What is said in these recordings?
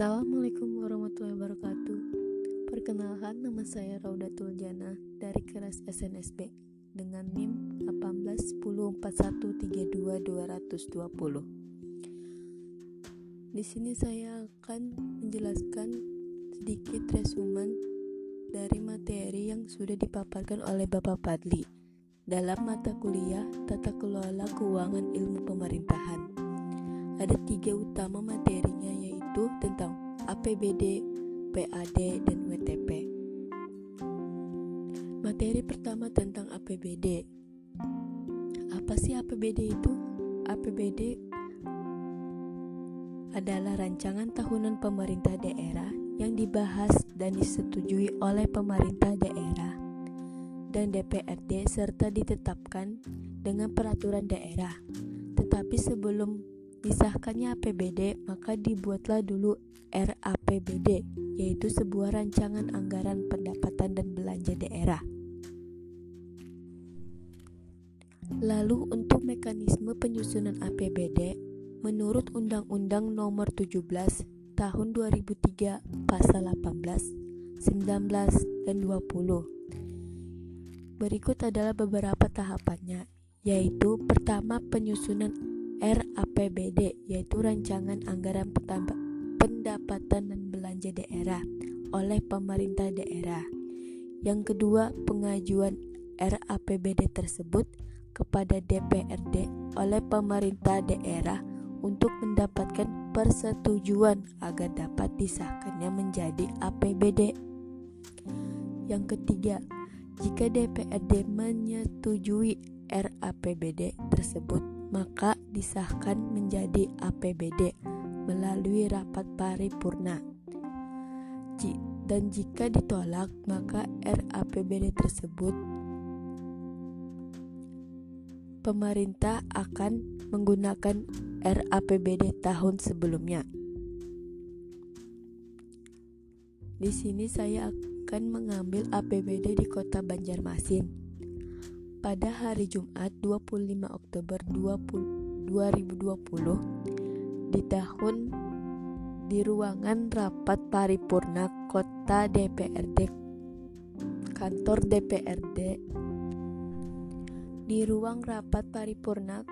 Assalamualaikum warahmatullahi wabarakatuh Perkenalkan nama saya Raudatul Jana dari kelas SNSB dengan NIM 18104132220. Di sini saya akan menjelaskan sedikit resumen dari materi yang sudah dipaparkan oleh Bapak Padli dalam mata kuliah Tata Kelola Keuangan Ilmu Pemerintahan. Ada tiga utama materinya tentang APBD, PAD, dan WTP. Materi pertama tentang APBD. Apa sih APBD itu? APBD adalah rancangan tahunan pemerintah daerah yang dibahas dan disetujui oleh pemerintah daerah dan DPRD serta ditetapkan dengan peraturan daerah. Tetapi sebelum disahkannya APBD, maka dibuatlah dulu RAPBD, yaitu sebuah rancangan anggaran pendapatan dan belanja daerah. Lalu untuk mekanisme penyusunan APBD, menurut Undang-Undang Nomor 17 Tahun 2003 Pasal 18, 19, dan 20 Berikut adalah beberapa tahapannya, yaitu pertama penyusunan RAPBD, yaitu rancangan anggaran pendapatan dan belanja daerah oleh pemerintah daerah. Yang kedua, pengajuan RAPBD tersebut kepada DPRD oleh pemerintah daerah untuk mendapatkan persetujuan agar dapat disahkannya menjadi APBD. Yang ketiga, jika DPRD menyetujui RAPBD tersebut, maka disahkan menjadi APBD melalui rapat paripurna. Dan jika ditolak, maka RAPBD tersebut pemerintah akan menggunakan RAPBD tahun sebelumnya. Di sini saya akan mengambil APBD di Kota Banjarmasin. Pada hari Jumat 25 Oktober 20, 2020 di tahun di ruangan rapat paripurna Kota DPRD kantor DPRD di ruang rapat paripurna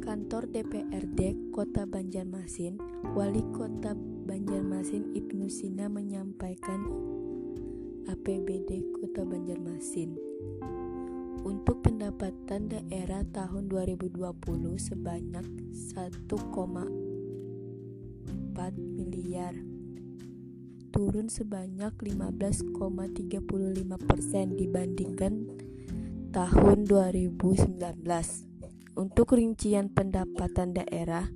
kantor DPRD Kota Banjarmasin, Wali Kota Banjarmasin Ibnu Sina menyampaikan APBD Kota Banjarmasin. Pendapatan daerah tahun 2020 sebanyak 1,4 miliar turun sebanyak 15,35 persen dibandingkan tahun 2019. Untuk rincian pendapatan daerah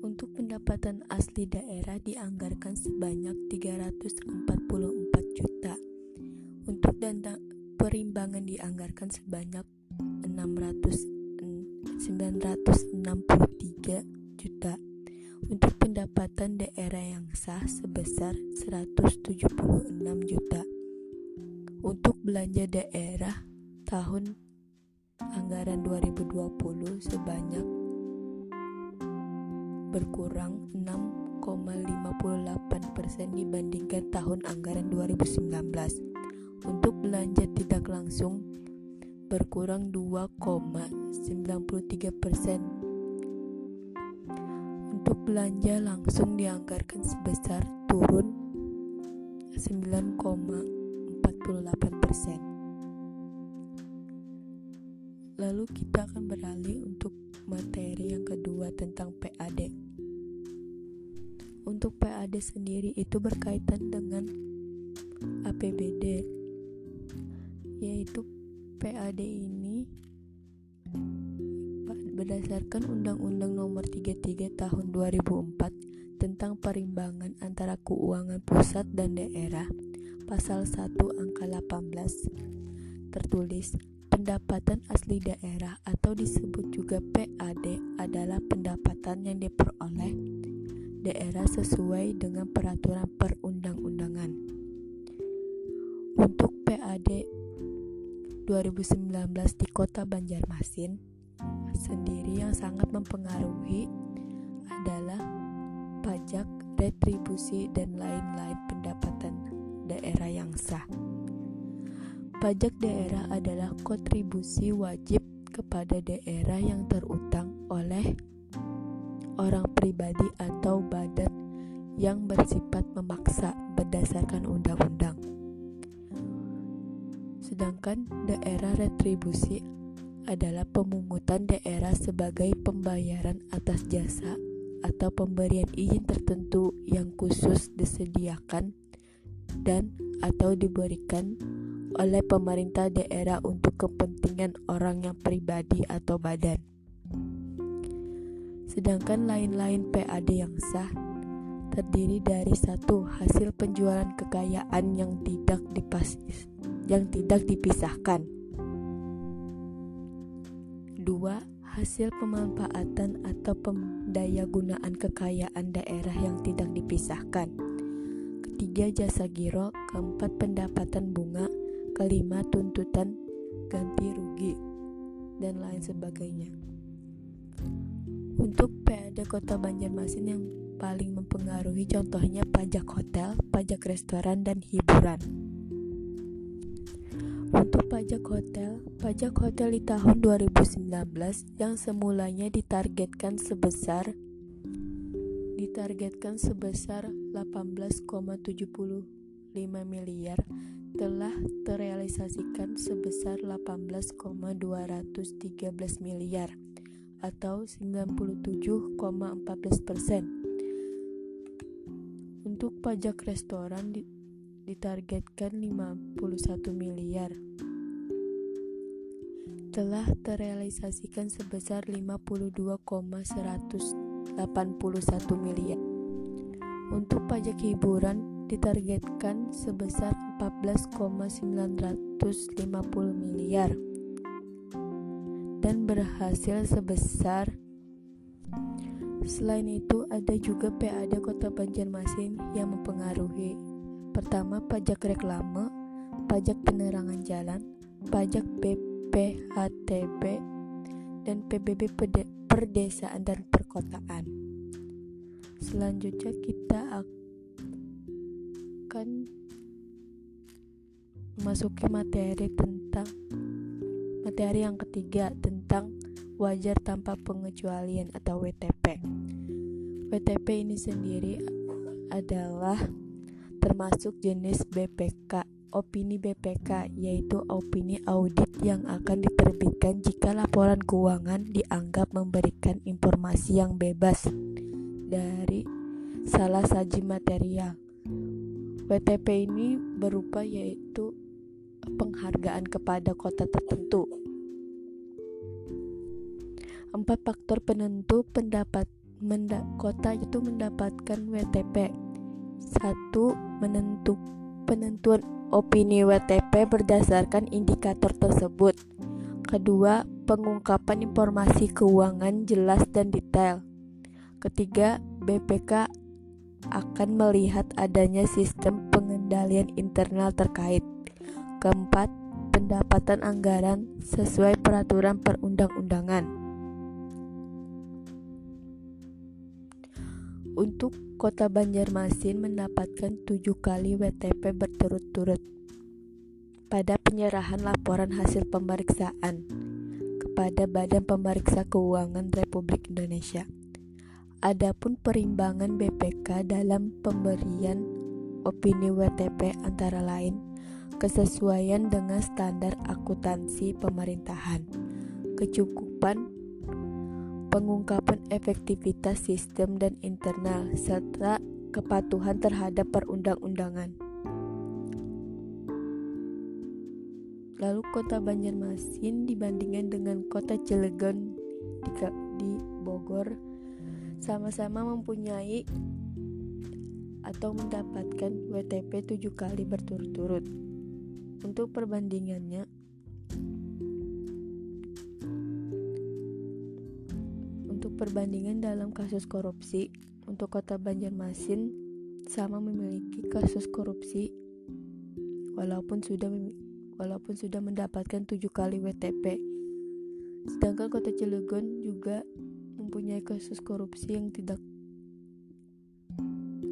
Untuk pendapatan asli daerah dianggarkan sebanyak 344 juta. Untuk dana perimbangan dianggarkan sebanyak 600 963 juta. Untuk pendapatan daerah yang sah sebesar 176 juta. Untuk belanja daerah tahun anggaran 2020 sebanyak berkurang 6,58% dibandingkan tahun anggaran 2019. Untuk belanja tidak langsung berkurang 2,93%. Untuk belanja langsung dianggarkan sebesar turun 9,48%. Lalu kita akan beralih untuk materi yang kedua tentang PAD. Untuk PAD sendiri itu berkaitan dengan APBD yaitu PAD ini berdasarkan Undang-Undang Nomor 33 Tahun 2004 tentang perimbangan antara keuangan pusat dan daerah pasal 1 angka 18 tertulis pendapatan asli daerah atau disebut juga PAD adalah pendapatan yang diperoleh daerah sesuai dengan peraturan perundang-undangan. Untuk PAD 2019 di Kota Banjarmasin sendiri yang sangat mempengaruhi adalah pajak, retribusi, dan lain-lain pendapatan daerah yang sah. Pajak daerah adalah kontribusi wajib kepada daerah yang terutang oleh orang pribadi atau badan yang bersifat memaksa berdasarkan undang-undang. Sedangkan daerah retribusi adalah pemungutan daerah sebagai pembayaran atas jasa atau pemberian izin tertentu yang khusus disediakan dan atau diberikan oleh pemerintah daerah untuk kepentingan orang yang pribadi atau badan. Sedangkan lain-lain PAD yang sah terdiri dari satu hasil penjualan kekayaan yang tidak dipas yang tidak dipisahkan. Dua, hasil pemanfaatan atau pendayagunaan kekayaan daerah yang tidak dipisahkan. Ketiga, jasa giro. Keempat, pendapatan bunga kelima tuntutan ganti rugi dan lain sebagainya untuk PAD Kota Banjarmasin yang paling mempengaruhi contohnya pajak hotel, pajak restoran dan hiburan untuk pajak hotel, pajak hotel di tahun 2019 yang semulanya ditargetkan sebesar ditargetkan sebesar 18,75 miliar telah terrealisasikan sebesar 18,213 miliar atau 97,14 persen. Untuk pajak restoran ditargetkan 51 miliar telah terrealisasikan sebesar 52,181 miliar. Untuk pajak hiburan ditargetkan sebesar 14,950 miliar dan berhasil sebesar Selain itu, ada juga PAD Kota Banjarmasin yang mempengaruhi. Pertama, pajak reklame, pajak penerangan jalan, pajak BPHTB, dan PBB perdesaan dan perkotaan. Selanjutnya kita akan memasuki materi tentang materi yang ketiga tentang wajar tanpa pengecualian atau WTP. WTP ini sendiri adalah termasuk jenis BPK. Opini BPK yaitu opini audit yang akan diterbitkan jika laporan keuangan dianggap memberikan informasi yang bebas dari salah saji material. WTP ini berupa yaitu penghargaan kepada kota tertentu. Empat faktor penentu pendapat menda, kota itu mendapatkan WTP. Satu, menentu, penentuan opini WTP berdasarkan indikator tersebut. Kedua, pengungkapan informasi keuangan jelas dan detail. Ketiga, BPK akan melihat adanya sistem pengendalian internal terkait. Keempat, pendapatan anggaran sesuai peraturan perundang-undangan. Untuk Kota Banjarmasin mendapatkan tujuh kali WTP berturut-turut pada penyerahan laporan hasil pemeriksaan kepada Badan Pemeriksa Keuangan Republik Indonesia. Adapun perimbangan BPK dalam pemberian opini WTP antara lain kesesuaian dengan standar akuntansi pemerintahan, kecukupan pengungkapan efektivitas sistem dan internal, serta kepatuhan terhadap perundang-undangan. Lalu kota Banjarmasin dibandingkan dengan kota Cilegon di, di Bogor sama-sama mempunyai atau mendapatkan WTP 7 kali berturut-turut. Untuk perbandingannya, perbandingan dalam kasus korupsi, untuk kota Banjarmasin sama memiliki kasus korupsi walaupun sudah walaupun sudah mendapatkan tujuh kali WTP. Sedangkan kota Cilegon juga mempunyai kasus korupsi yang tidak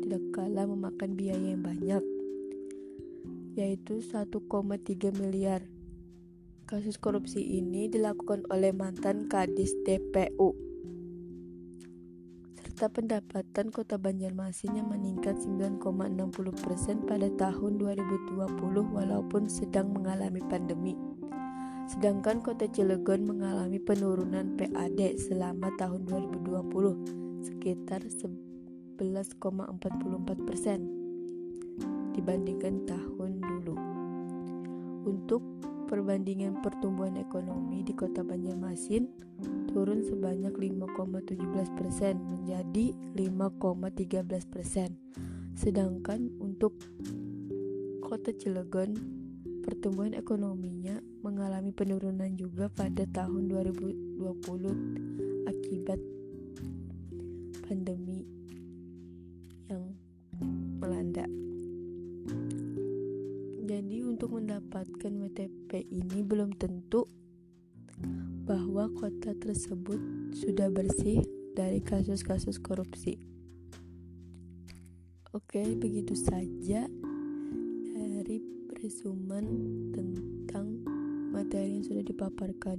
tidak kalah memakan biaya yang banyak yaitu 1,3 miliar. Kasus korupsi ini dilakukan oleh mantan Kadis DPU. Serta pendapatan Kota Banjarmasin yang meningkat 9,60% pada tahun 2020 walaupun sedang mengalami pandemi. Sedangkan Kota Cilegon mengalami penurunan PAD selama tahun 2020 sekitar 11,44 persen dibandingkan tahun dulu. Untuk perbandingan pertumbuhan ekonomi di Kota Banjarmasin turun sebanyak 5,17 persen menjadi 5,13 persen. Sedangkan untuk Kota Cilegon pertumbuhan ekonominya mengalami penurunan juga pada tahun 2020 akibat pandemi mendapatkan WTP ini belum tentu bahwa kota tersebut sudah bersih dari kasus-kasus korupsi. Oke, begitu saja dari resumen tentang materi yang sudah dipaparkan.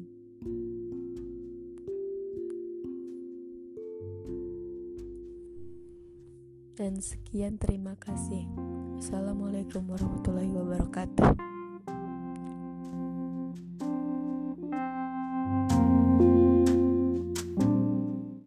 Dan sekian terima kasih. Assalamualaikum warahmatullahi wabarakatuh.